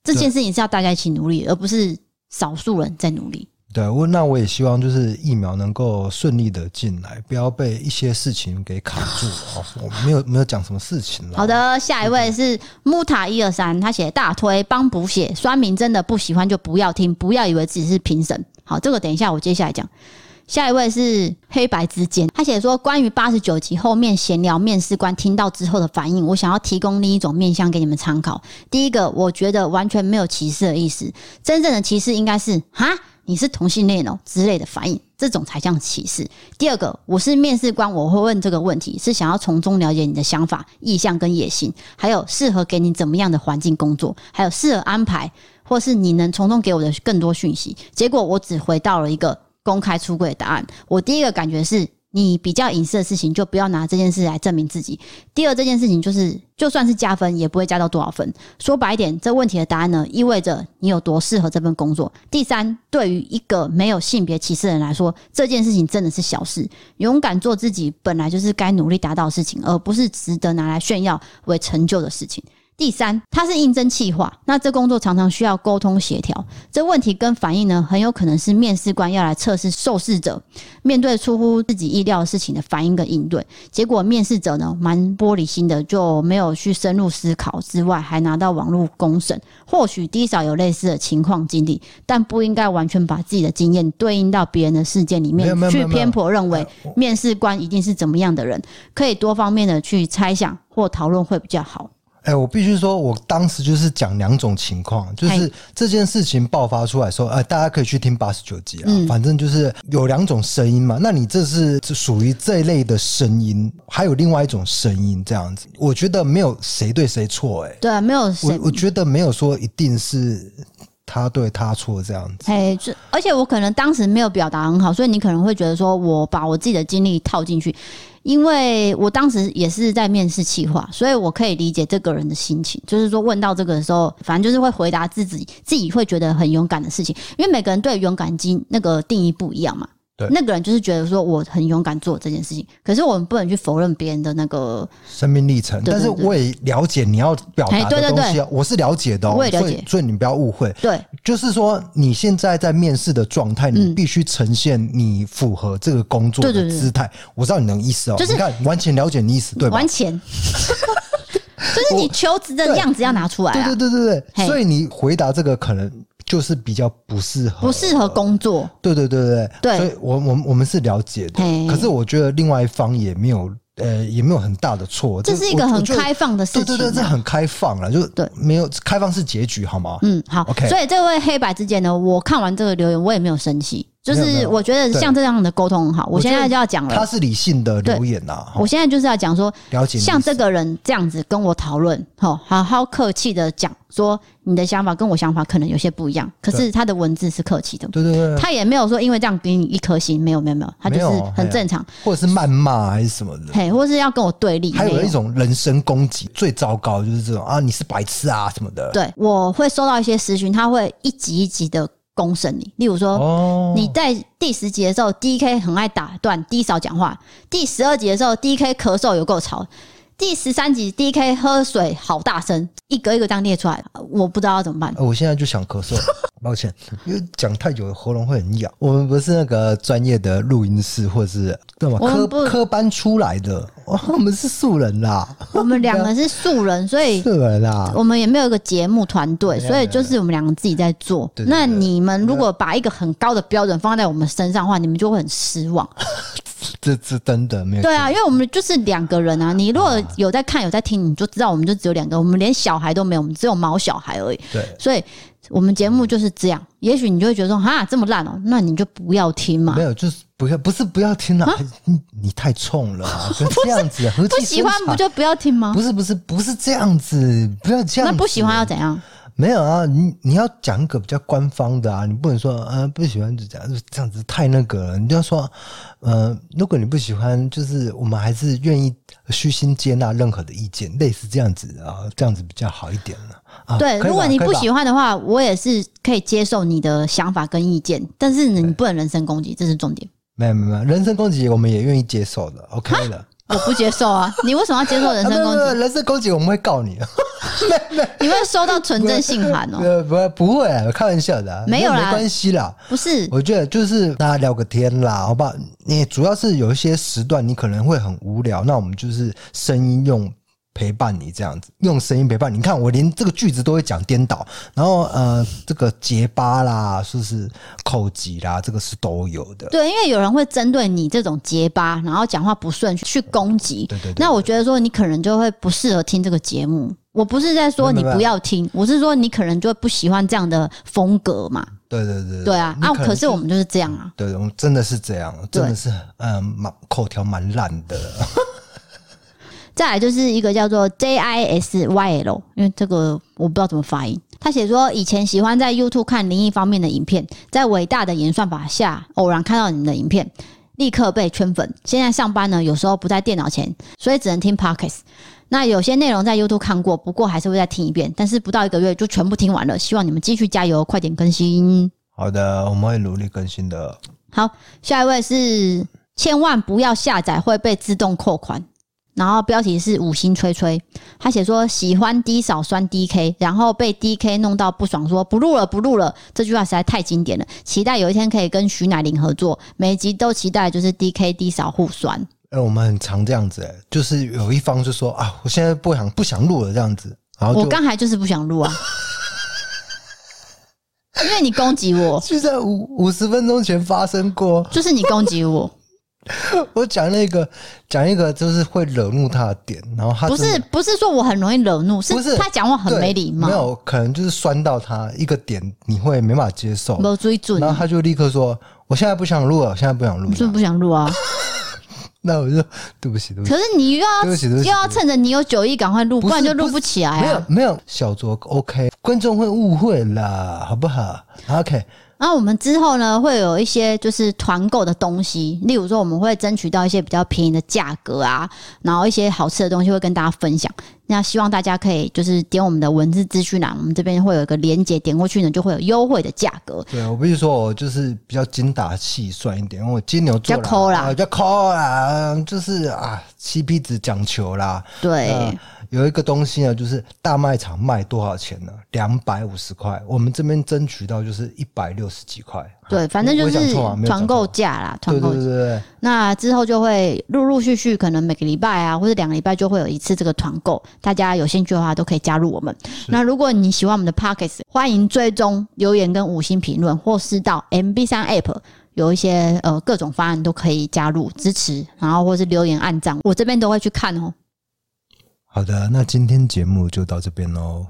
这件事情是要大家一起努力，而不是少数人在努力。对，我那我也希望就是疫苗能够顺利的进来，不要被一些事情给卡住 哦。我没有没有讲什么事情了。好的，下一位是木塔一二三，他写大推帮补写，酸民真的不喜欢就不要听，不要以为自己是评审。好，这个等一下我接下来讲。下一位是黑白之间，他写说关于八十九集后面闲聊面试官听到之后的反应，我想要提供另一种面向给你们参考。第一个，我觉得完全没有歧视的意思，真正的歧视应该是哈。你是同性恋哦之类的反应，这种才像歧视。第二个，我是面试官，我会问这个问题，是想要从中了解你的想法、意向跟野心，还有适合给你怎么样的环境工作，还有适合安排，或是你能从中给我的更多讯息。结果我只回到了一个公开出柜的答案。我第一个感觉是。你比较隐私的事情，就不要拿这件事来证明自己。第二，这件事情就是，就算是加分，也不会加到多少分。说白一点，这问题的答案呢，意味着你有多适合这份工作。第三，对于一个没有性别歧视的人来说，这件事情真的是小事。勇敢做自己，本来就是该努力达到的事情，而不是值得拿来炫耀为成就的事情。第三，它是应征企划，那这工作常常需要沟通协调。这问题跟反应呢，很有可能是面试官要来测试受试者面对出乎自己意料的事情的反应跟应对。结果面试者呢，蛮玻璃心的，就没有去深入思考，之外还拿到网络公审。或许低少有类似的情况经历，但不应该完全把自己的经验对应到别人的事件里面去偏颇，认为面试官一定是怎么样的人。可以多方面的去猜想或讨论会比较好。哎、欸，我必须说，我当时就是讲两种情况，就是这件事情爆发出来说，哎、呃，大家可以去听八十九集啊，嗯、反正就是有两种声音嘛。那你这是属于这一类的声音，还有另外一种声音这样子，我觉得没有谁对谁错，哎，对啊，没有谁，我我觉得没有说一定是他对他错这样子。哎，就而且我可能当时没有表达很好，所以你可能会觉得说我把我自己的经历套进去。因为我当时也是在面试企划，所以我可以理解这个人的心情。就是说，问到这个的时候，反正就是会回答自己自己会觉得很勇敢的事情。因为每个人对勇敢经那个定义不一样嘛。对，那个人就是觉得说我很勇敢做这件事情，可是我们不能去否认别人的那个生命历程。但是我也了解你要表达的东西，对对对，我是了解的，我也了解，所以所以你不要误会。对，就是说你现在在面试的状态，你必须呈现你符合这个工作的姿态。我知道你能意思哦，就是你看完全了解你意思，对吧？完全，就是你求职的样子要拿出来。对对对对对，所以你回答这个可能。就是比较不适合，不适合工作。对对对对对，所以我我我们是了解的。可是我觉得另外一方也没有，呃，也没有很大的错。这是一个很开放的事情。对对对，这很开放了，就对，没有开放是结局，好吗？嗯，好。OK。所以这位黑白之间呢，我看完这个留言，我也没有生气。就是我觉得像这样的沟通很好，我现在就要讲了。他是理性的留言呐，我现在就是要讲说，了解像这个人这样子跟我讨论，好好好客气的讲说你的想法跟我想法可能有些不一样，可是他的文字是客气的，对对对，他也没有说因为这样给你一颗心，没有没有没有，他就是很正常，或者是谩骂还是什么的，嘿，或是要跟我对立，还有一种人身攻击，最糟糕就是这种啊，你是白痴啊什么的，对，我会收到一些私讯，他会一集一集的。公审你，例如说，你在第十集的时候，DK 很爱打断 D 嫂讲话；第十二集的时候，DK 咳嗽有够吵；第十三集，DK 喝水好大声，一格一格这样列出来，我不知道要怎么办。我现在就想咳嗽，抱歉，因为讲太久喉咙会很痒。我们不是那个专业的录音室，或者是对吗？科科班出来的，我们是素人啦。我们两个是素人，所以素人啊，我们也没有一个节目团队，所以就是我们两个自己在做。那你们如果把一个很高的标准放在我们身上的话，你们就会很失望。这这真的没有对啊，因为我们就是两个人啊。你如果有在看有在听，你就知道我们就只有两个，我们连小孩都没有，我们只有毛小孩而已。对，所以我们节目就是这样。也许你就会觉得说，哈，这么烂哦，那你就不要听嘛。没有，就是不要，不是不要听了，啊，你你太冲了，就这样子，不喜欢不就不要听吗？不是不是不是这样子，不要这样。那不喜欢要怎样？没有啊，你你要讲一个比较官方的啊，你不能说呃不喜欢就这样，这样子太那个了。你就要说，呃，如果你不喜欢，就是我们还是愿意虚心接纳任何的意见，类似这样子啊，这样子比较好一点了啊。对，如果你不喜欢的话，我也是可以接受你的想法跟意见，但是你不能人身攻击，这是重点。没有没有没有，人身攻击我们也愿意接受的，OK 的。我不接受啊！你为什么要接受人身攻击？啊、人身攻击我们会告你，你会收到纯正信函哦。不不会，开玩笑的，没有啦，没关系啦。不是，我觉得就是大家聊个天啦，好不好？你主要是有一些时段你可能会很无聊，那我们就是声音用。陪伴你这样子，用声音陪伴你。你看，我连这个句子都会讲颠倒，然后呃，这个结巴啦，是不是口疾啦，这个是都有的。对，因为有人会针对你这种结巴，然后讲话不顺去攻击。对对对。那我觉得说你可能就会不适合听这个节目。我不是在说你不要听，我是说你可能就不喜欢这样的风格嘛。对对对。对啊，啊，可是我们就是这样啊。对，我们真的是这样，真的是嗯，蛮口条蛮烂的。再来就是一个叫做 J I S Y L，因为这个我不知道怎么发音。他写说，以前喜欢在 YouTube 看灵异方面的影片，在伟大的演算法下偶然看到你们的影片，立刻被圈粉。现在上班呢，有时候不在电脑前，所以只能听 Podcast。那有些内容在 YouTube 看过，不过还是会再听一遍。但是不到一个月就全部听完了。希望你们继续加油，快点更新。好的，我们会努力更新的。好，下一位是千万不要下载，会被自动扣款。然后标题是五星吹吹，他写说喜欢 D 少酸 DK，然后被 DK 弄到不爽，说不录了不录了。这句话实在太经典了，期待有一天可以跟徐乃麟合作，每集都期待就是 DK D 少互酸。哎，我们很常这样子，哎，就是有一方就说啊，我现在不想不想录了这样子，然后我刚才就是不想录啊，因为你攻击我，就在五五十分钟前发生过，就是你攻击我。我讲那个，讲一个就是会惹怒他的点，然后他不是不是说我很容易惹怒，是他讲话很没礼貌，没有可能就是酸到他一个点，你会没办法接受，没有追准，然后他就立刻说：“我现在不想录了，我现在不想录。”是不想录啊？那我就对不起，对不起。可是你又要又要趁着你有酒意赶快录，不然就录不起来啊！没有没有，小卓 OK，观众会误会啦，好不好？OK。那我们之后呢，会有一些就是团购的东西，例如说我们会争取到一些比较便宜的价格啊，然后一些好吃的东西会跟大家分享。那希望大家可以就是点我们的文字资讯栏，我们这边会有一个连接，点过去呢就会有优惠的价格。对，我必须说，我就是比较精打细算一点，因为我金牛座比较抠啦，比较抠啦，就是啊，CP 值讲求啦，对。有一个东西呢，就是大卖场卖多少钱呢？两百五十块，我们这边争取到就是一百六十几块。对，反正就是团购价啦，团购价。对对对对。那之后就会陆陆续续，可能每个礼拜啊，或者两个礼拜就会有一次这个团购。大家有兴趣的话，都可以加入我们。那如果你喜欢我们的 Podcast，欢迎追踪留言跟五星评论，或是到 MB 三 App 有一些呃各种方案都可以加入支持，然后或是留言按赞，我这边都会去看哦。好的，那今天节目就到这边喽。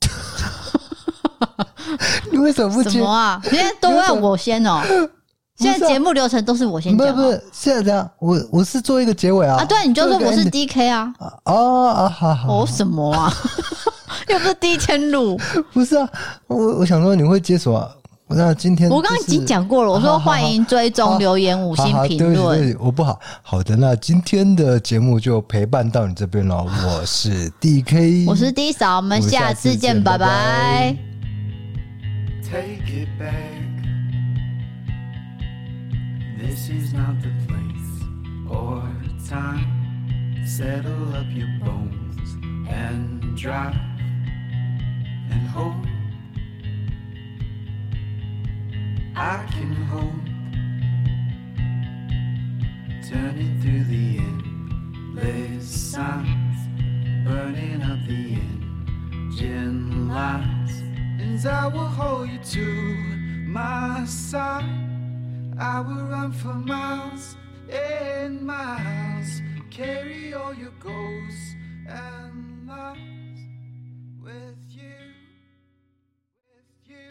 你为什么不接？什么啊？现在都要我先哦。现在节目流程都是我先讲。不是，不是，现在这样，我我是做一个结尾啊。啊，对，你就说我是 DK 啊。哦啊，好好。哦什么啊？又不是第一天录。不是啊，我我想说你会接什么？那今天、就是、我刚刚已经讲过了，我说欢迎追踪留言五星评论。我不好，好的，那今天的节目就陪伴到你这边了。我是 DK，我是 D 嫂，我们下次见，拜拜。take it back. This is not the place or time. Settle up your bones and drive and hope. I can hope. Turning through the endless signs, burning up the engine lights. Cause I will hold you to my side. I will run for miles and miles. Carry all your ghosts and lies